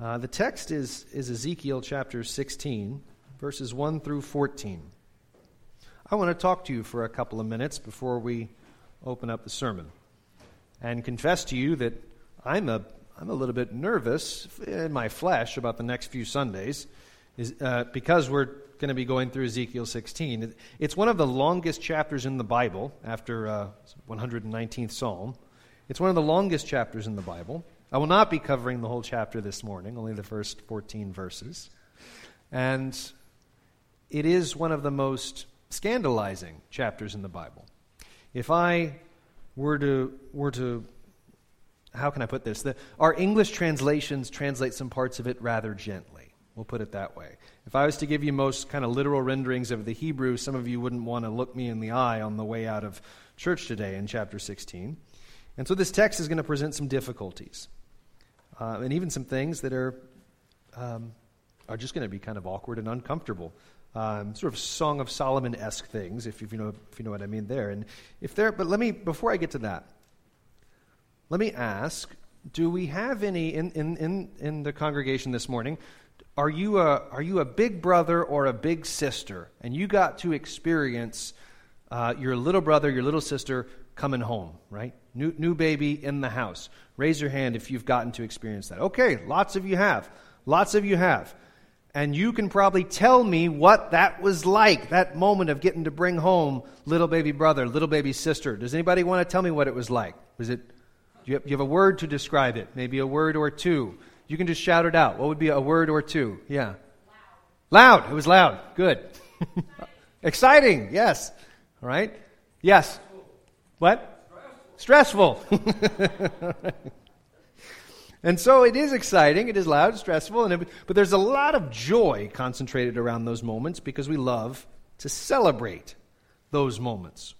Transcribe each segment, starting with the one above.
Uh, the text is, is Ezekiel chapter 16, verses 1 through 14. I want to talk to you for a couple of minutes before we open up the sermon and confess to you that I'm a, I'm a little bit nervous in my flesh about the next few Sundays is, uh, because we're going to be going through Ezekiel 16. It's one of the longest chapters in the Bible after uh, 119th Psalm. It's one of the longest chapters in the Bible. I will not be covering the whole chapter this morning, only the first 14 verses. And it is one of the most scandalizing chapters in the Bible. If I were to, were to how can I put this? The, our English translations translate some parts of it rather gently. We'll put it that way. If I was to give you most kind of literal renderings of the Hebrew, some of you wouldn't want to look me in the eye on the way out of church today in chapter 16. And so this text is going to present some difficulties uh, and even some things that are, um, are just going to be kind of awkward and uncomfortable. Um, sort of Song of Solomon esque things, if, if, you know, if you know what I mean there. And if there, but let me, before I get to that, let me ask do we have any in, in, in, in the congregation this morning? Are you, a, are you a big brother or a big sister? And you got to experience uh, your little brother, your little sister coming home, right? New, new baby in the house. Raise your hand if you've gotten to experience that. Okay, lots of you have. Lots of you have. And you can probably tell me what that was like, that moment of getting to bring home little baby brother, little baby sister. Does anybody want to tell me what it was like? Was it, do you have, you have a word to describe it? Maybe a word or two. You can just shout it out. What would be a word or two? Yeah. Loud. loud. It was loud. Good. Exciting. Yes. All right. Yes. What? Stressful. and so it is exciting. It is loud, stressful, and it, but there's a lot of joy concentrated around those moments because we love to celebrate those moments.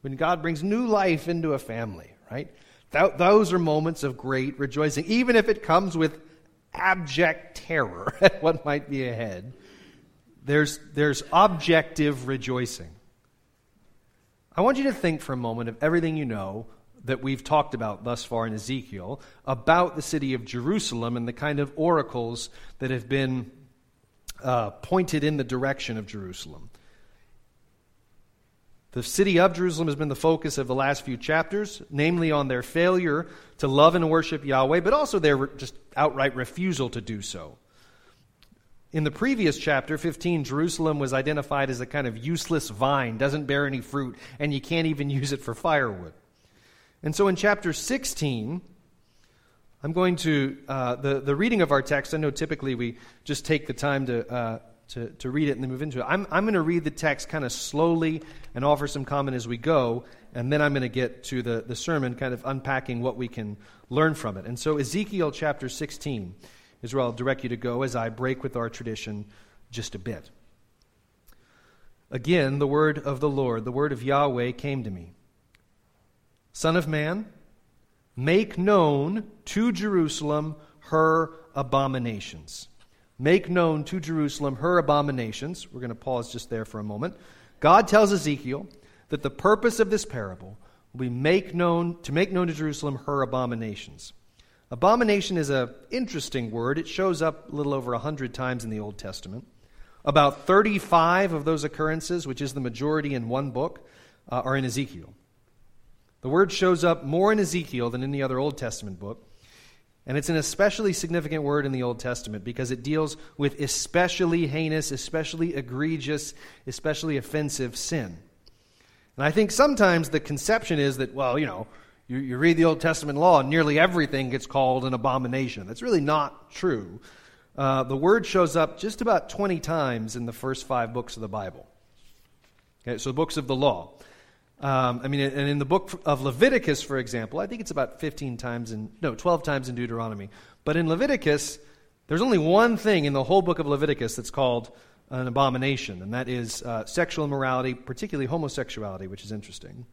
When God brings new life into a family, right? Th- those are moments of great rejoicing, even if it comes with abject terror at what might be ahead. There's, there's objective rejoicing. I want you to think for a moment of everything you know that we've talked about thus far in Ezekiel about the city of Jerusalem and the kind of oracles that have been uh, pointed in the direction of Jerusalem. The city of Jerusalem has been the focus of the last few chapters, namely on their failure to love and worship Yahweh, but also their just outright refusal to do so. In the previous chapter, 15, Jerusalem was identified as a kind of useless vine, doesn't bear any fruit, and you can't even use it for firewood. And so in chapter 16, I'm going to, uh, the, the reading of our text, I know typically we just take the time to, uh, to, to read it and then move into it. I'm, I'm going to read the text kind of slowly and offer some comment as we go, and then I'm going to get to the, the sermon, kind of unpacking what we can learn from it. And so, Ezekiel chapter 16 is where I'll direct you to go as I break with our tradition just a bit. Again, the word of the Lord, the word of Yahweh came to me Son of man, make known to Jerusalem her abominations. Make known to Jerusalem her abominations. We're going to pause just there for a moment. God tells Ezekiel that the purpose of this parable will be make known to make known to Jerusalem her abominations. Abomination is an interesting word. It shows up a little over 100 times in the Old Testament. About 35 of those occurrences, which is the majority in one book, uh, are in Ezekiel. The word shows up more in Ezekiel than in the other Old Testament book. And it's an especially significant word in the Old Testament because it deals with especially heinous, especially egregious, especially offensive sin. And I think sometimes the conception is that, well, you know, you, you read the Old Testament law, and nearly everything gets called an abomination. That's really not true. Uh, the word shows up just about 20 times in the first five books of the Bible. Okay, so books of the law. Um, I mean, and in the book of Leviticus, for example, I think it's about 15 times in, no, 12 times in Deuteronomy. But in Leviticus, there's only one thing in the whole book of Leviticus that's called an abomination, and that is uh, sexual immorality, particularly homosexuality, which is interesting.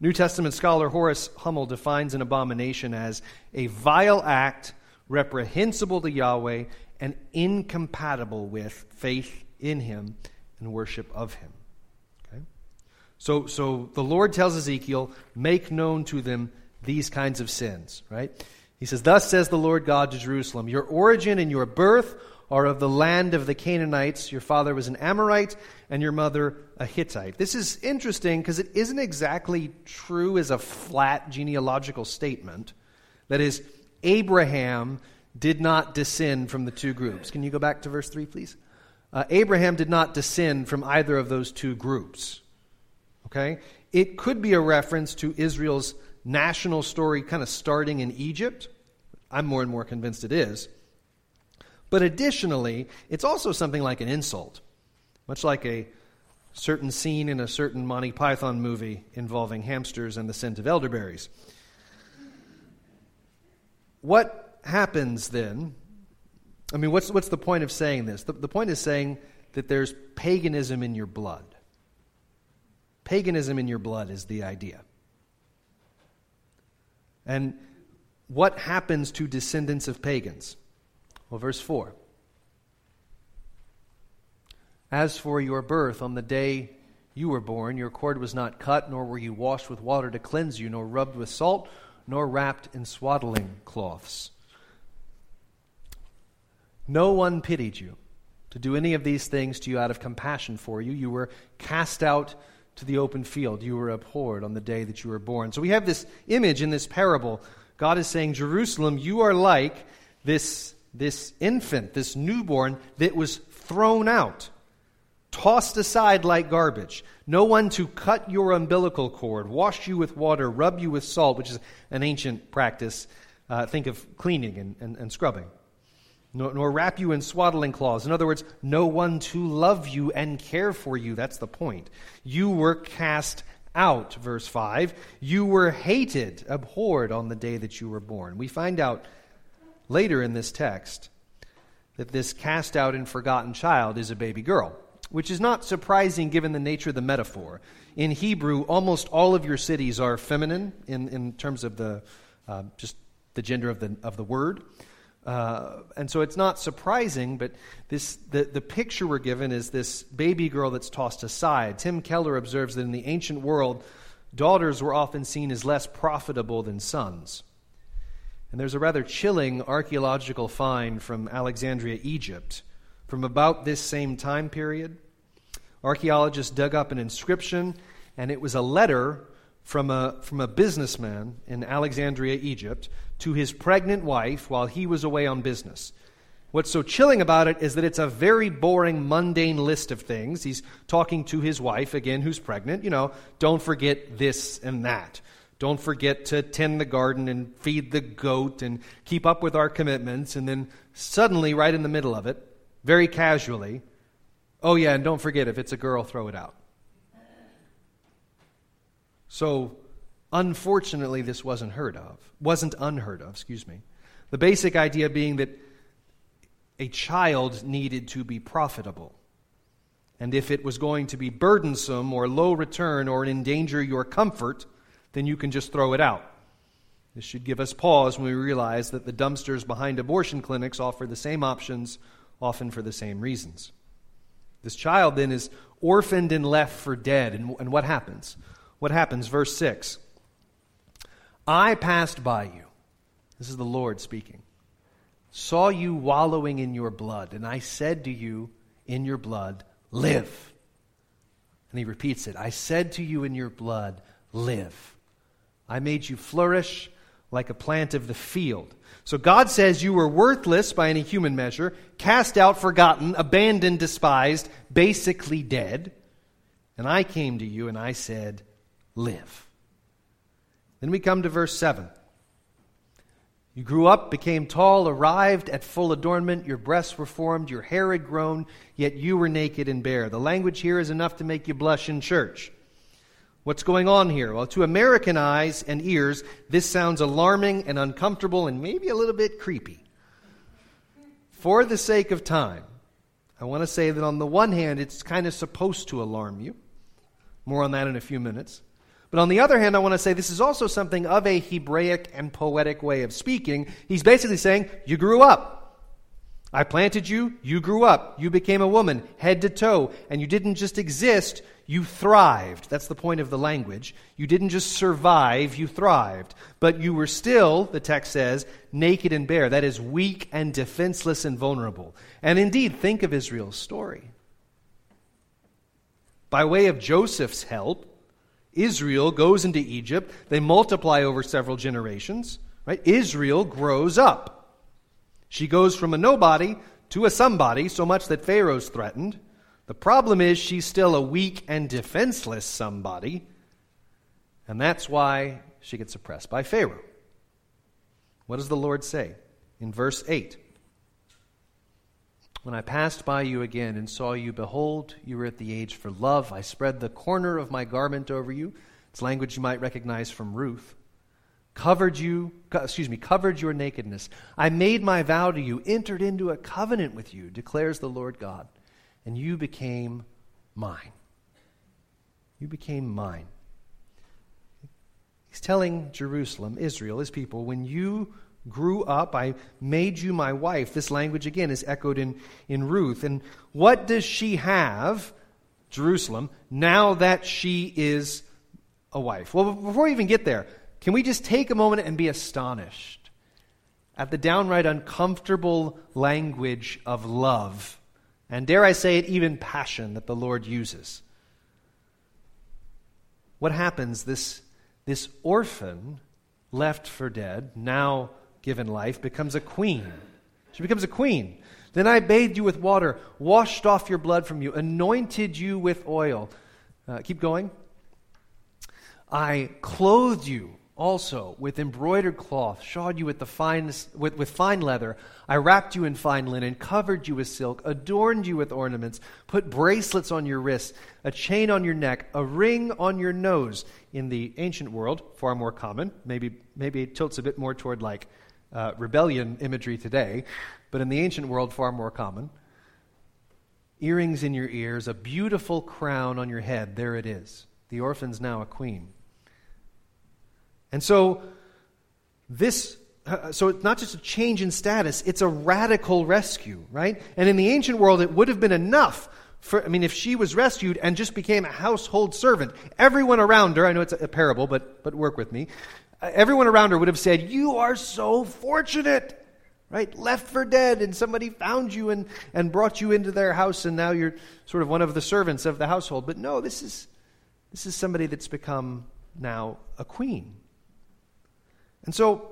New Testament scholar Horace Hummel defines an abomination as a vile act reprehensible to Yahweh and incompatible with faith in Him and worship of Him. Okay? So, so the Lord tells Ezekiel, make known to them these kinds of sins, right? He says, Thus says the Lord God to Jerusalem, Your origin and your birth are of the land of the Canaanites. Your father was an Amorite, and your mother a Hittite. This is interesting because it isn't exactly true as a flat genealogical statement. That is, Abraham did not descend from the two groups. Can you go back to verse 3, please? Uh, Abraham did not descend from either of those two groups. Okay? It could be a reference to Israel's national story kind of starting in Egypt. I'm more and more convinced it is. But additionally, it's also something like an insult, much like a certain scene in a certain Monty Python movie involving hamsters and the scent of elderberries. What happens then? I mean, what's, what's the point of saying this? The, the point is saying that there's paganism in your blood. Paganism in your blood is the idea. And what happens to descendants of pagans? Well, verse 4. As for your birth, on the day you were born, your cord was not cut, nor were you washed with water to cleanse you, nor rubbed with salt, nor wrapped in swaddling cloths. No one pitied you to do any of these things to you out of compassion for you. You were cast out to the open field. You were abhorred on the day that you were born. So we have this image in this parable. God is saying, Jerusalem, you are like this, this infant, this newborn that was thrown out tossed aside like garbage. No one to cut your umbilical cord, wash you with water, rub you with salt, which is an ancient practice. Uh, think of cleaning and, and, and scrubbing. Nor, nor wrap you in swaddling cloths. In other words, no one to love you and care for you. That's the point. You were cast out, verse 5. You were hated, abhorred on the day that you were born. We find out later in this text that this cast out and forgotten child is a baby girl which is not surprising given the nature of the metaphor. In Hebrew, almost all of your cities are feminine in, in terms of the uh, just the gender of the, of the word. Uh, and so it's not surprising, but this, the, the picture we're given is this baby girl that's tossed aside. Tim Keller observes that in the ancient world, daughters were often seen as less profitable than sons. And there's a rather chilling archaeological find from Alexandria, Egypt, from about this same time period. Archaeologists dug up an inscription, and it was a letter from a, from a businessman in Alexandria, Egypt, to his pregnant wife while he was away on business. What's so chilling about it is that it's a very boring, mundane list of things. He's talking to his wife, again, who's pregnant. You know, don't forget this and that. Don't forget to tend the garden and feed the goat and keep up with our commitments. And then suddenly, right in the middle of it, very casually, Oh, yeah, and don't forget if it's a girl, throw it out. So, unfortunately, this wasn't heard of. Wasn't unheard of, excuse me. The basic idea being that a child needed to be profitable. And if it was going to be burdensome or low return or endanger your comfort, then you can just throw it out. This should give us pause when we realize that the dumpsters behind abortion clinics offer the same options, often for the same reasons. This child then is orphaned and left for dead. And, and what happens? What happens? Verse 6 I passed by you. This is the Lord speaking. Saw you wallowing in your blood, and I said to you, In your blood, live. And he repeats it I said to you, In your blood, live. I made you flourish like a plant of the field. So God says you were worthless by any human measure, cast out, forgotten, abandoned, despised, basically dead. And I came to you and I said, Live. Then we come to verse 7. You grew up, became tall, arrived at full adornment, your breasts were formed, your hair had grown, yet you were naked and bare. The language here is enough to make you blush in church. What's going on here? Well, to American eyes and ears, this sounds alarming and uncomfortable and maybe a little bit creepy. For the sake of time, I want to say that on the one hand, it's kind of supposed to alarm you. More on that in a few minutes. But on the other hand, I want to say this is also something of a Hebraic and poetic way of speaking. He's basically saying, You grew up. I planted you, you grew up, you became a woman, head to toe, and you didn't just exist, you thrived. That's the point of the language. You didn't just survive, you thrived. But you were still, the text says, naked and bare. That is, weak and defenseless and vulnerable. And indeed, think of Israel's story. By way of Joseph's help, Israel goes into Egypt. They multiply over several generations. Right? Israel grows up. She goes from a nobody to a somebody, so much that Pharaoh's threatened. The problem is she's still a weak and defenseless somebody, and that's why she gets oppressed by Pharaoh. What does the Lord say in verse 8? When I passed by you again and saw you, behold, you were at the age for love. I spread the corner of my garment over you. It's language you might recognize from Ruth covered you, excuse me, covered your nakedness. I made my vow to you, entered into a covenant with you, declares the Lord God, and you became mine. You became mine. He's telling Jerusalem, Israel, his people, when you grew up, I made you my wife. This language again is echoed in, in Ruth. And what does she have, Jerusalem, now that she is a wife? Well, before we even get there, can we just take a moment and be astonished at the downright uncomfortable language of love, and dare I say it, even passion that the Lord uses? What happens? This, this orphan left for dead, now given life, becomes a queen. She becomes a queen. Then I bathed you with water, washed off your blood from you, anointed you with oil. Uh, keep going. I clothed you also with embroidered cloth, shod you with, the with, with fine leather. I wrapped you in fine linen, covered you with silk, adorned you with ornaments, put bracelets on your wrists, a chain on your neck, a ring on your nose. In the ancient world, far more common. Maybe, maybe it tilts a bit more toward like uh, rebellion imagery today, but in the ancient world, far more common. Earrings in your ears, a beautiful crown on your head. There it is. The orphan's now a queen. And so, this, uh, so it's not just a change in status, it's a radical rescue, right? And in the ancient world, it would have been enough for, I mean, if she was rescued and just became a household servant, everyone around her, I know it's a parable, but, but work with me, uh, everyone around her would have said, You are so fortunate, right? Left for dead, and somebody found you and, and brought you into their house, and now you're sort of one of the servants of the household. But no, this is, this is somebody that's become now a queen. And so,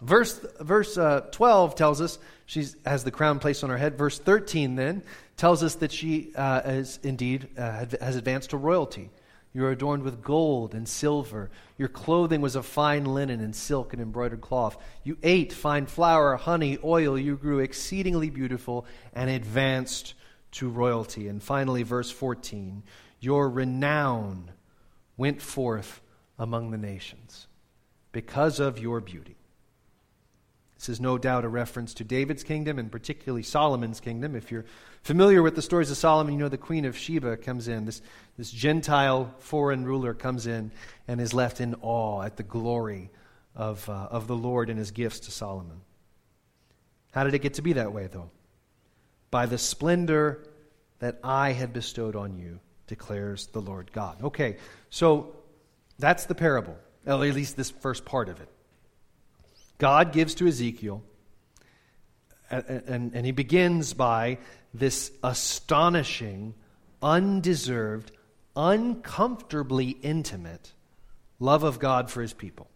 verse, verse uh, 12 tells us she has the crown placed on her head. Verse 13 then tells us that she uh, is indeed uh, has advanced to royalty. You are adorned with gold and silver. Your clothing was of fine linen and silk and embroidered cloth. You ate fine flour, honey, oil. You grew exceedingly beautiful and advanced to royalty. And finally, verse 14 Your renown went forth among the nations because of your beauty. This is no doubt a reference to David's kingdom and particularly Solomon's kingdom. If you're familiar with the stories of Solomon, you know the Queen of Sheba comes in. This, this Gentile foreign ruler comes in and is left in awe at the glory of, uh, of the Lord and his gifts to Solomon. How did it get to be that way, though? By the splendor that I had bestowed on you, declares the Lord God. Okay, so that's the parable at least this first part of it. God gives to Ezekiel, and, and, and he begins by this astonishing, undeserved, uncomfortably intimate love of God for his people.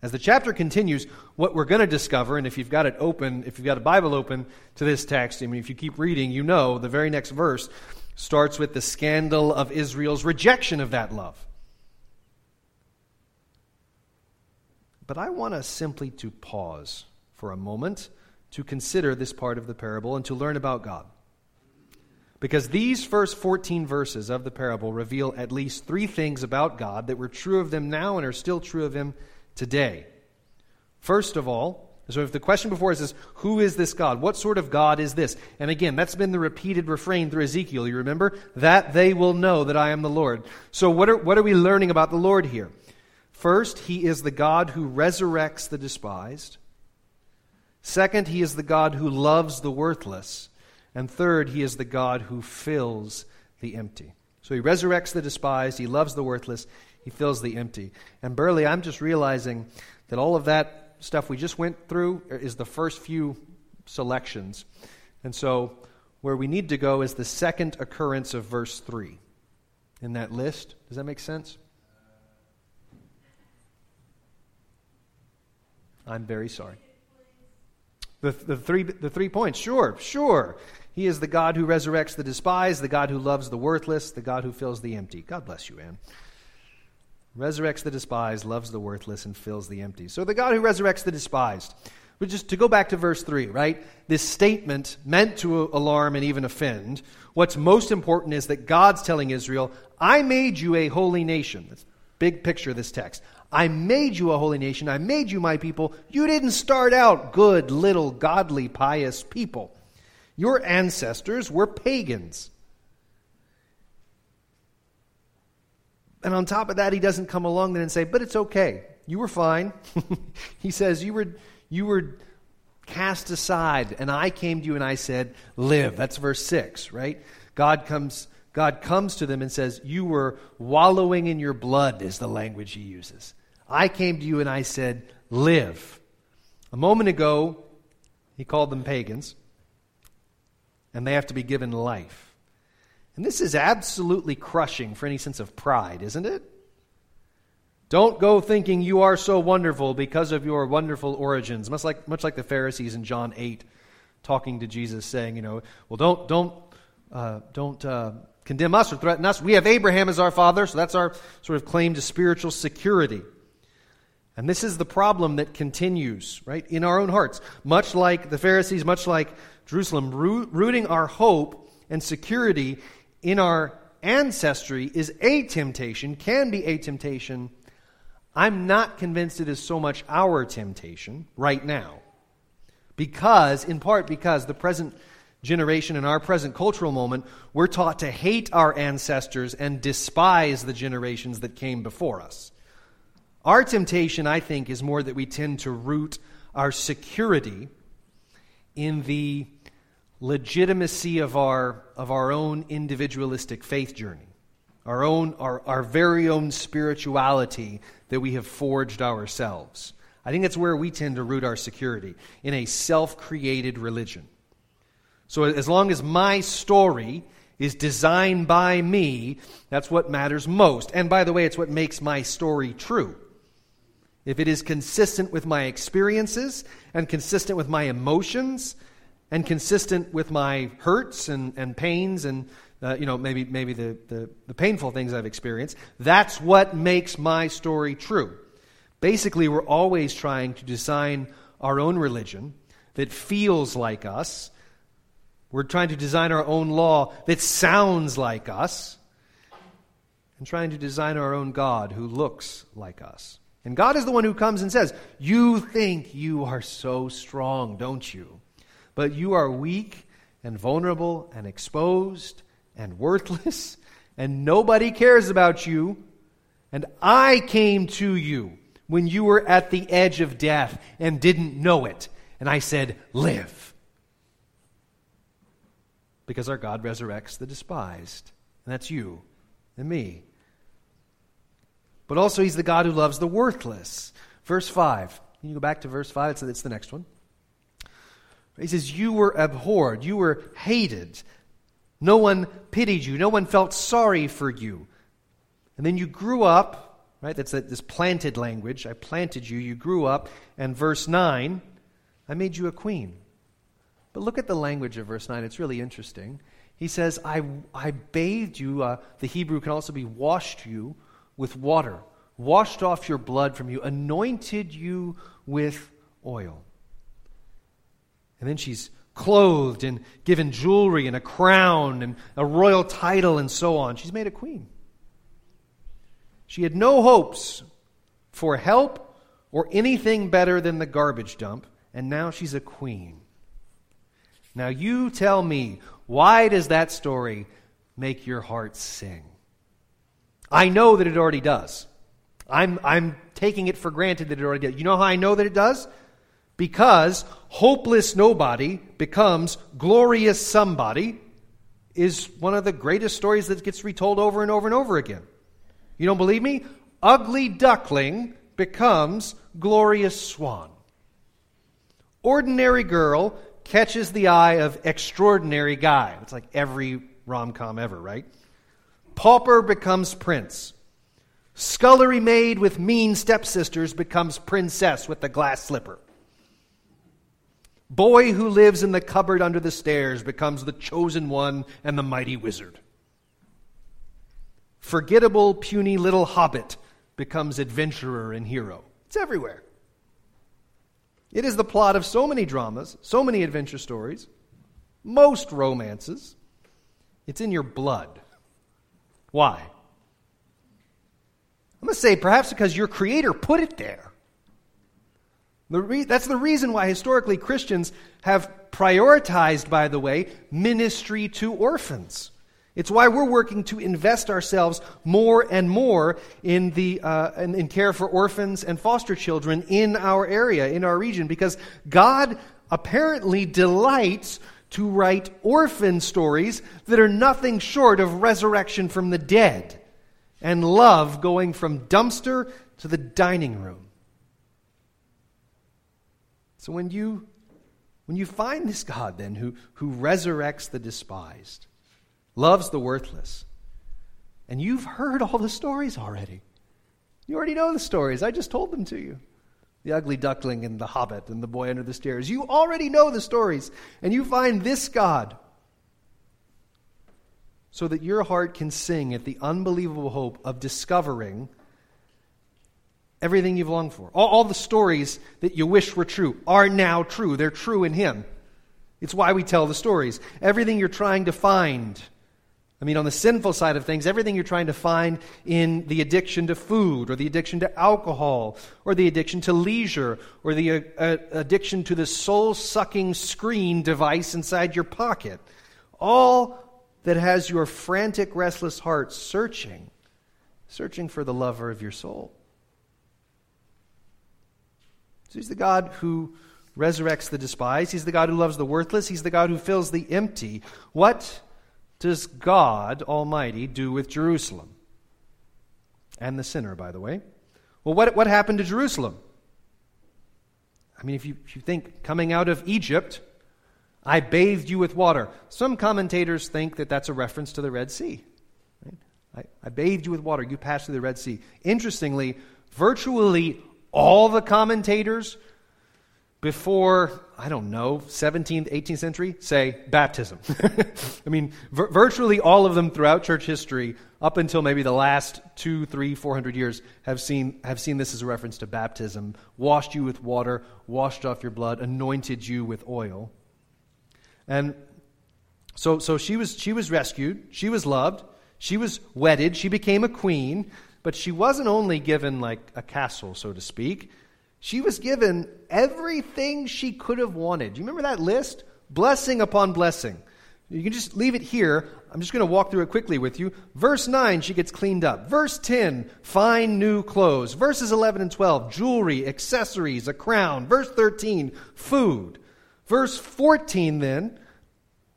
As the chapter continues, what we're going to discover, and if you've got it open, if you've got a Bible open to this text, I mean, if you keep reading, you know the very next verse starts with the scandal of Israel's rejection of that love. But I want us simply to pause for a moment to consider this part of the parable and to learn about God. Because these first 14 verses of the parable reveal at least three things about God that were true of them now and are still true of him today. First of all, so if the question before us is, who is this God? What sort of God is this? And again, that's been the repeated refrain through Ezekiel. You remember? That they will know that I am the Lord. So what are, what are we learning about the Lord here? First, he is the God who resurrects the despised. Second, he is the God who loves the worthless. And third, he is the God who fills the empty. So he resurrects the despised, he loves the worthless, he fills the empty. And Burley, I'm just realizing that all of that stuff we just went through is the first few selections. And so where we need to go is the second occurrence of verse 3 in that list. Does that make sense? I'm very sorry. The, the, three, the three points, sure, sure. He is the God who resurrects the despised, the God who loves the worthless, the God who fills the empty. God bless you, Anne. Resurrects the despised, loves the worthless, and fills the empty. So the God who resurrects the despised. But just to go back to verse 3, right? This statement meant to alarm and even offend. What's most important is that God's telling Israel, I made you a holy nation. That's big picture of this text. I made you a holy nation. I made you my people. You didn't start out good, little, godly, pious people. Your ancestors were pagans. And on top of that, he doesn't come along then and say, but it's okay. You were fine. he says, you were, you were cast aside, and I came to you and I said, live. That's verse 6, right? God comes God comes to them and says, You were wallowing in your blood, is the language he uses. I came to you and I said, Live. A moment ago, he called them pagans, and they have to be given life. And this is absolutely crushing for any sense of pride, isn't it? Don't go thinking you are so wonderful because of your wonderful origins, much like, much like the Pharisees in John 8 talking to Jesus, saying, you know, well, don't, don't, uh, don't uh, condemn us or threaten us. We have Abraham as our father, so that's our sort of claim to spiritual security. And this is the problem that continues, right, in our own hearts. Much like the Pharisees, much like Jerusalem, rooting our hope and security in our ancestry is a temptation, can be a temptation. I'm not convinced it is so much our temptation right now. Because, in part because the present generation in our present cultural moment, we're taught to hate our ancestors and despise the generations that came before us. Our temptation, I think, is more that we tend to root our security in the legitimacy of our, of our own individualistic faith journey, our, own, our, our very own spirituality that we have forged ourselves. I think that's where we tend to root our security, in a self created religion. So as long as my story is designed by me, that's what matters most. And by the way, it's what makes my story true. If it is consistent with my experiences and consistent with my emotions and consistent with my hurts and, and pains and uh, you know maybe maybe the, the, the painful things I've experienced, that's what makes my story true. Basically, we're always trying to design our own religion that feels like us we're trying to design our own law that sounds like us and trying to design our own God who looks like us. And God is the one who comes and says, You think you are so strong, don't you? But you are weak and vulnerable and exposed and worthless, and nobody cares about you. And I came to you when you were at the edge of death and didn't know it. And I said, Live because our God resurrects the despised. And that's you and me. But also, He's the God who loves the worthless. Verse 5. Can you go back to verse 5? It's, it's the next one. He says, You were abhorred, you were hated. No one pitied you, no one felt sorry for you. And then you grew up, right? That's that, this planted language. I planted you, you grew up. And verse 9, I made you a queen. But look at the language of verse 9. It's really interesting. He says, I, I bathed you. Uh, the Hebrew can also be washed you with water, washed off your blood from you, anointed you with oil. And then she's clothed and given jewelry and a crown and a royal title and so on. She's made a queen. She had no hopes for help or anything better than the garbage dump, and now she's a queen. Now you tell me, why does that story make your heart sing? I know that it already does. I'm, I'm taking it for granted that it already does. You know how I know that it does? because hopeless nobody becomes glorious somebody is one of the greatest stories that gets retold over and over and over again. You don't believe me? Ugly duckling becomes glorious swan. Ordinary girl catches the eye of extraordinary guy. It's like every rom com ever, right? Pauper becomes prince. Scullery maid with mean stepsisters becomes princess with the glass slipper. Boy who lives in the cupboard under the stairs becomes the chosen one and the mighty wizard. Forgettable, puny little hobbit becomes adventurer and hero. It's everywhere. It is the plot of so many dramas, so many adventure stories, most romances. It's in your blood. Why? I'm going to say perhaps because your Creator put it there. The re- that's the reason why historically Christians have prioritized, by the way, ministry to orphans. It's why we're working to invest ourselves more and more in, the, uh, in, in care for orphans and foster children in our area, in our region, because God apparently delights to write orphan stories that are nothing short of resurrection from the dead and love going from dumpster to the dining room. So when you when you find this God then who, who resurrects the despised, loves the worthless, and you've heard all the stories already. You already know the stories. I just told them to you. The ugly duckling and the hobbit and the boy under the stairs. You already know the stories. And you find this God so that your heart can sing at the unbelievable hope of discovering Everything you've longed for. All, all, the stories that you wish were true are now true. They're true in Him. It's why we tell the stories. Everything you're trying to find, I mean, on the sinful side of things, everything you're trying to find in the addiction to food, or the addiction to alcohol, or the addiction to leisure, or the uh, uh, addiction to the soul sucking screen device inside your pocket, all that has your frantic, restless heart searching, searching for the lover of your soul. So he's the God who resurrects the despised. He's the God who loves the worthless. He's the God who fills the empty. What does God Almighty do with Jerusalem? And the sinner, by the way. Well, what, what happened to Jerusalem? I mean, if you, if you think coming out of Egypt, I bathed you with water. Some commentators think that that's a reference to the Red Sea. Right? I, I bathed you with water. You passed through the Red Sea. Interestingly, virtually all the commentators before, I don't know, 17th, 18th century say baptism. I mean, vir- virtually all of them throughout church history, up until maybe the last two, three, four hundred years, have seen, have seen this as a reference to baptism. Washed you with water, washed off your blood, anointed you with oil. And so, so she, was, she was rescued, she was loved, she was wedded, she became a queen. But she wasn't only given like a castle, so to speak. She was given everything she could have wanted. Do you remember that list? Blessing upon blessing. You can just leave it here. I'm just going to walk through it quickly with you. Verse 9, she gets cleaned up. Verse 10, fine new clothes. Verses 11 and 12, jewelry, accessories, a crown. Verse 13, food. Verse 14, then,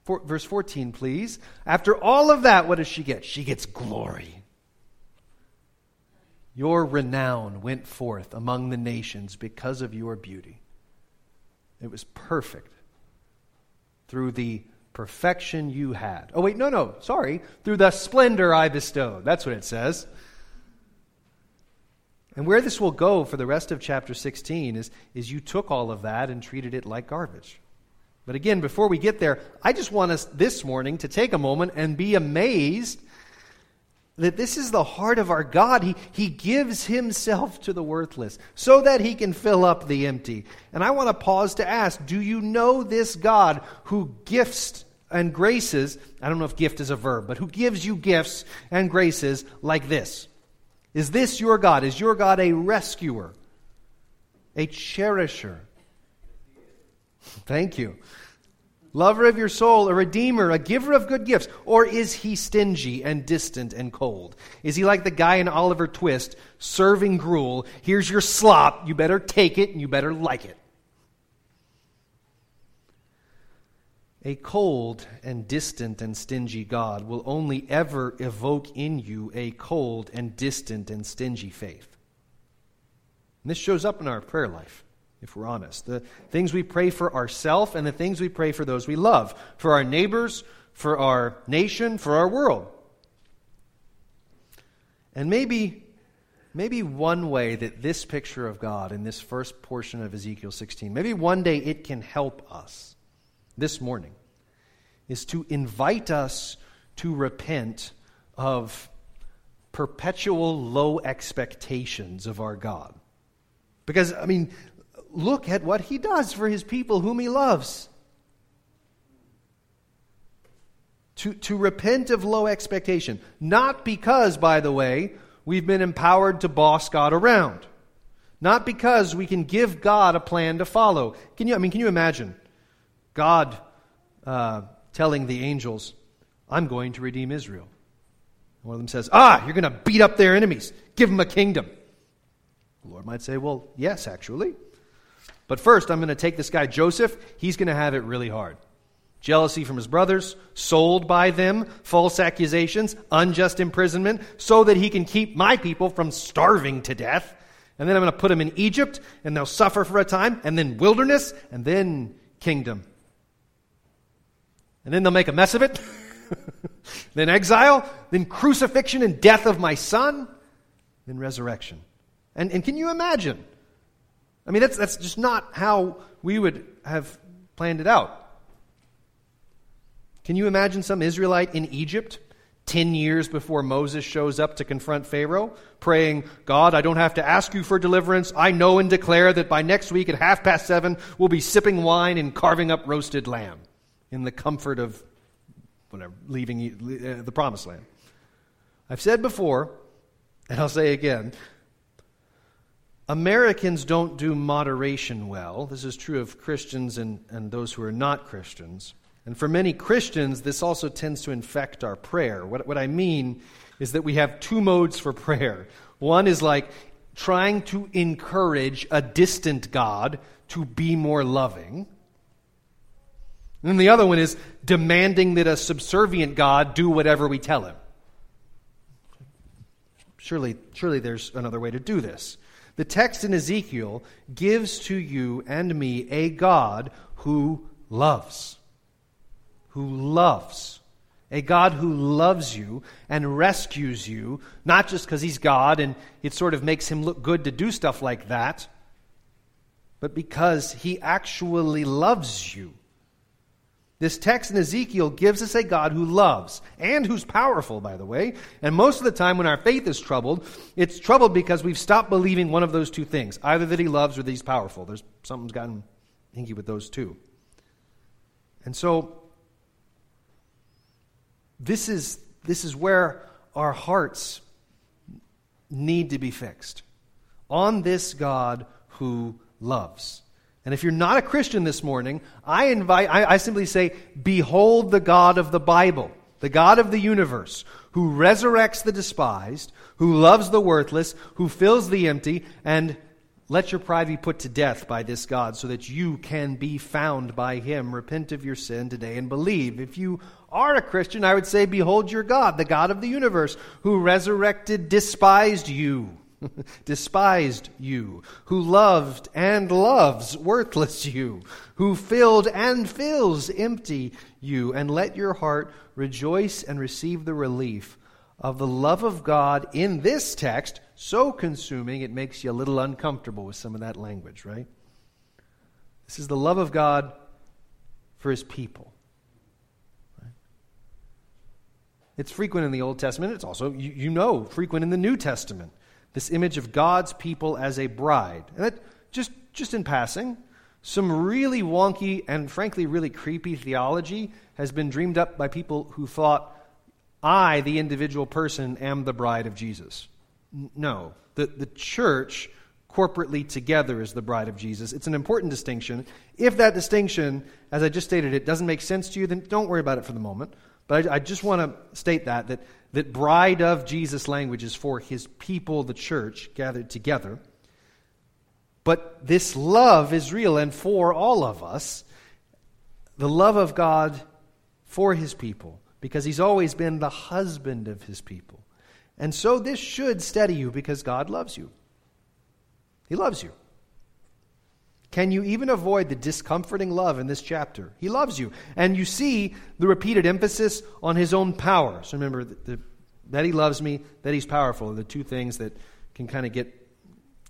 for, verse 14, please. After all of that, what does she get? She gets glory. Your renown went forth among the nations because of your beauty. It was perfect through the perfection you had. Oh, wait, no, no, sorry. Through the splendor I bestowed. That's what it says. And where this will go for the rest of chapter 16 is, is you took all of that and treated it like garbage. But again, before we get there, I just want us this morning to take a moment and be amazed that this is the heart of our God. He, he gives himself to the worthless so that he can fill up the empty. And I want to pause to ask do you know this God who gifts and graces? I don't know if gift is a verb, but who gives you gifts and graces like this? Is this your God? Is your God a rescuer, a cherisher? Thank you lover of your soul, a redeemer, a giver of good gifts? Or is he stingy and distant and cold? Is he like the guy in Oliver Twist serving gruel? Here's your slop. You better take it and you better like it. A cold and distant and stingy God will only ever evoke in you a cold and distant and stingy faith. And this shows up in our prayer life if we're honest. The things we pray for ourselves and the things we pray for those we love, for our neighbors, for our nation, for our world. And maybe, maybe one way that this picture of God in this first portion of Ezekiel 16, maybe one day it can help us this morning is to invite us to repent of perpetual low expectations of our God. Because, I mean, look at what he does for his people whom he loves. To, to repent of low expectation. Not because, by the way, we've been empowered to boss God around. Not because we can give God a plan to follow. Can you, I mean, can you imagine God uh, telling the angels, I'm going to redeem Israel? One of them says, Ah, you're going to beat up their enemies, give them a kingdom. The Lord might say, Well, yes, actually. But first, I'm going to take this guy, Joseph. He's going to have it really hard. Jealousy from his brothers, sold by them, false accusations, unjust imprisonment, so that he can keep my people from starving to death. And then I'm going to put them in Egypt, and they'll suffer for a time, and then wilderness, and then kingdom. And then they'll make a mess of it. then exile, then crucifixion and death of my son, then resurrection. And, and can you imagine? I mean, that's, that's just not how we would have planned it out. Can you imagine some Israelite in Egypt, 10 years before Moses shows up to confront Pharaoh, praying, God, I don't have to ask you for deliverance. I know and declare that by next week at half past seven, we'll be sipping wine and carving up roasted lamb in the comfort of whatever, leaving uh, the promised land. I've said before, and I'll say again, Americans don't do moderation well. This is true of Christians and, and those who are not Christians. And for many Christians, this also tends to infect our prayer. What, what I mean is that we have two modes for prayer. One is like trying to encourage a distant God to be more loving. And the other one is demanding that a subservient God do whatever we tell him. Surely, surely there's another way to do this. The text in Ezekiel gives to you and me a God who loves. Who loves. A God who loves you and rescues you, not just because he's God and it sort of makes him look good to do stuff like that, but because he actually loves you. This text in Ezekiel gives us a God who loves and who's powerful, by the way. And most of the time when our faith is troubled, it's troubled because we've stopped believing one of those two things either that he loves or that he's powerful. There's something's gotten hinky with those two. And so, this is, this is where our hearts need to be fixed on this God who loves. And if you're not a Christian this morning, I invite, I, I, simply say, behold the God of the Bible, the God of the universe, who resurrects the despised, who loves the worthless, who fills the empty, and let your pride be put to death by this God so that you can be found by him. Repent of your sin today and believe. If you are a Christian, I would say, behold your God, the God of the universe, who resurrected despised you despised you, who loved and loves worthless you, who filled and fills empty you, and let your heart rejoice and receive the relief of the love of God in this text, so consuming it makes you a little uncomfortable with some of that language, right? This is the love of God for his people. It's frequent in the Old Testament. It's also, you, you know, frequent in the New Testament this image of God's people as a bride. And that, just, just in passing, some really wonky and frankly really creepy theology has been dreamed up by people who thought, I, the individual person, am the bride of Jesus. No. The, the church, corporately together, is the bride of Jesus. It's an important distinction. If that distinction, as I just stated, it doesn't make sense to you, then don't worry about it for the moment. But I, I just want to state that, that that bride of Jesus language is for his people, the church, gathered together. But this love is real and for all of us. the love of God for his people because he's always been the husband of his people. And so this should steady you because God loves you. He loves you. Can you even avoid the discomforting love in this chapter? He loves you. And you see the repeated emphasis on his own power. So remember the, the, that he loves me, that he's powerful are the two things that can kind of get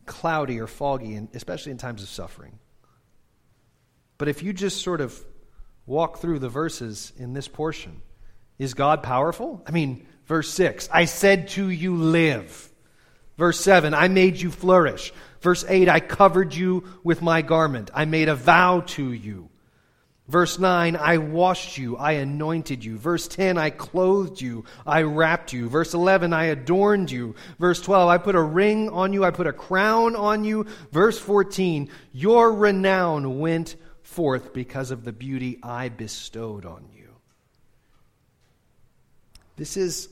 cloudy or foggy, and especially in times of suffering. But if you just sort of walk through the verses in this portion, is God powerful? I mean, verse 6 I said to you, live. Verse 7 I made you flourish. Verse 8 I covered you with my garment. I made a vow to you. Verse 9, I washed you, I anointed you. Verse 10, I clothed you, I wrapped you. Verse 11, I adorned you. Verse 12, I put a ring on you, I put a crown on you. Verse 14, your renown went forth because of the beauty I bestowed on you. This is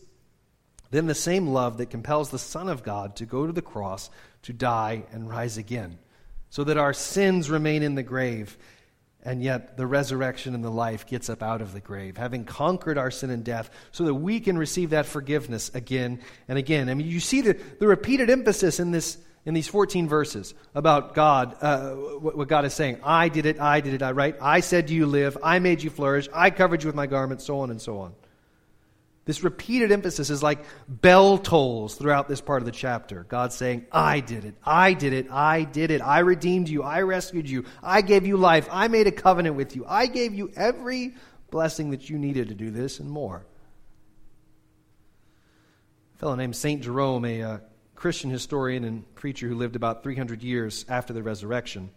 then the same love that compels the Son of God to go to the cross, to die, and rise again, so that our sins remain in the grave and yet, the resurrection and the life gets up out of the grave, having conquered our sin and death, so that we can receive that forgiveness again and again. I mean, you see the, the repeated emphasis in, this, in these 14 verses about God, uh, what, God is saying. I did it, I did it, I, right? I said you live, I made you flourish, I covered you with my garment, so on and so on. This repeated emphasis is like bell tolls throughout this part of the chapter. God saying, I did it, I did it, I did it. I redeemed you, I rescued you, I gave you life, I made a covenant with you, I gave you every blessing that you needed to do this and more. A fellow named St. Jerome, a uh, Christian historian and preacher who lived about 300 years after the resurrection,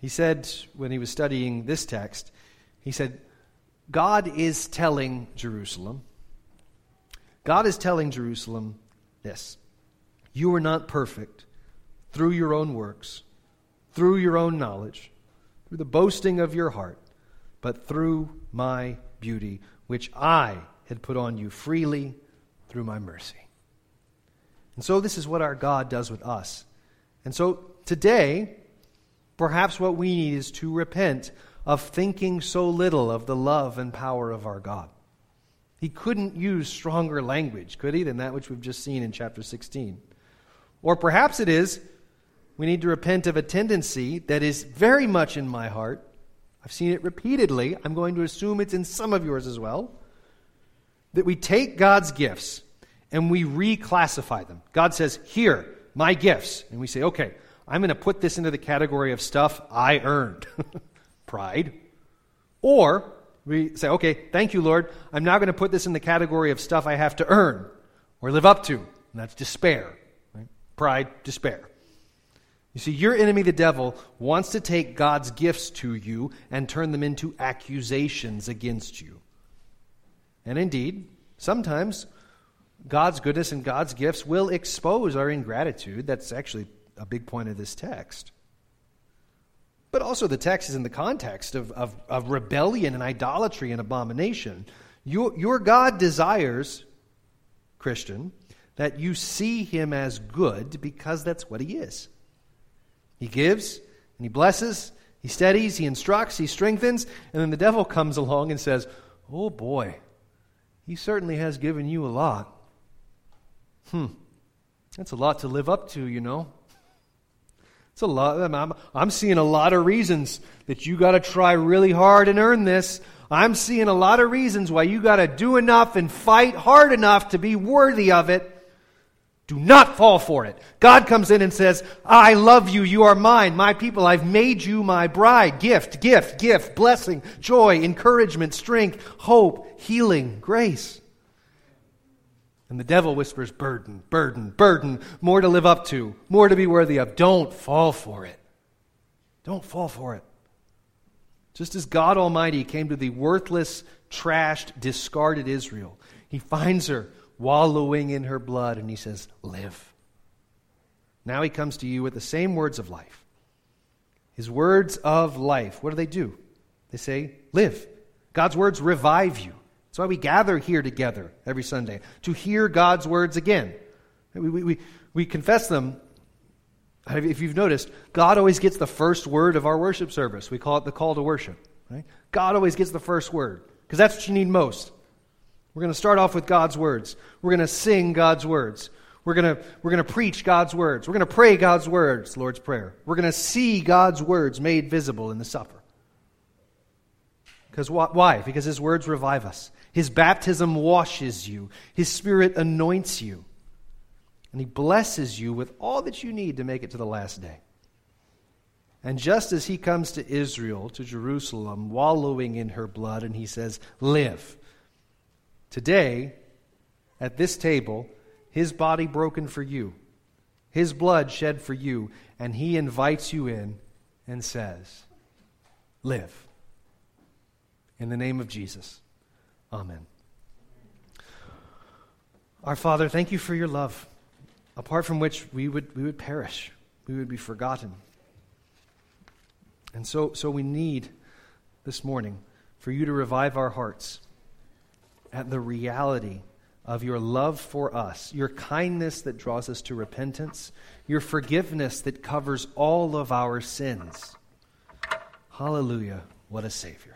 he said when he was studying this text, he said, God is telling Jerusalem, God is telling Jerusalem this You are not perfect through your own works, through your own knowledge, through the boasting of your heart, but through my beauty, which I had put on you freely through my mercy. And so, this is what our God does with us. And so, today, perhaps what we need is to repent of thinking so little of the love and power of our God. He couldn't use stronger language, could he, than that which we've just seen in chapter 16? Or perhaps it is we need to repent of a tendency that is very much in my heart. I've seen it repeatedly. I'm going to assume it's in some of yours as well. That we take God's gifts and we reclassify them. God says, Here, my gifts. And we say, Okay, I'm going to put this into the category of stuff I earned. Pride. Or we say, okay, thank you, Lord. I'm now going to put this in the category of stuff I have to earn or live up to. And that's despair. Right? Pride, despair. You see, your enemy, the devil, wants to take God's gifts to you and turn them into accusations against you. And indeed, sometimes God's goodness and God's gifts will expose our ingratitude. That's actually a big point of this text. But also, the text is in the context of, of, of rebellion and idolatry and abomination. Your, your God desires, Christian, that you see him as good because that's what he is. He gives and he blesses, he steadies, he instructs, he strengthens, and then the devil comes along and says, Oh boy, he certainly has given you a lot. Hmm, that's a lot to live up to, you know. It's a lot. I'm, I'm seeing a lot of reasons that you got to try really hard and earn this. I'm seeing a lot of reasons why you got to do enough and fight hard enough to be worthy of it. Do not fall for it. God comes in and says, I love you. You are mine, my people. I've made you my bride. Gift, gift, gift, blessing, joy, encouragement, strength, hope, healing, grace. And the devil whispers, burden, burden, burden, more to live up to, more to be worthy of. Don't fall for it. Don't fall for it. Just as God Almighty came to the worthless, trashed, discarded Israel, he finds her wallowing in her blood and he says, Live. Now he comes to you with the same words of life. His words of life, what do they do? They say, Live. God's words revive you. That's why we gather here together every Sunday, to hear God's words again. We, we, we, we confess them. If you've noticed, God always gets the first word of our worship service. We call it the call to worship. Right? God always gets the first word because that's what you need most. We're going to start off with God's words. We're going to sing God's words. We're going to, we're going to preach God's words. We're going to pray God's words, Lord's Prayer. We're going to see God's words made visible in the supper. Because why? Because His words revive us. His baptism washes you. His Spirit anoints you. And He blesses you with all that you need to make it to the last day. And just as He comes to Israel, to Jerusalem, wallowing in her blood, and He says, Live. Today, at this table, His body broken for you, His blood shed for you, and He invites you in and says, Live. In the name of Jesus. Amen. Our Father, thank you for your love, apart from which we would, we would perish, we would be forgotten. And so, so we need this morning for you to revive our hearts at the reality of your love for us, your kindness that draws us to repentance, your forgiveness that covers all of our sins. Hallelujah. What a Savior.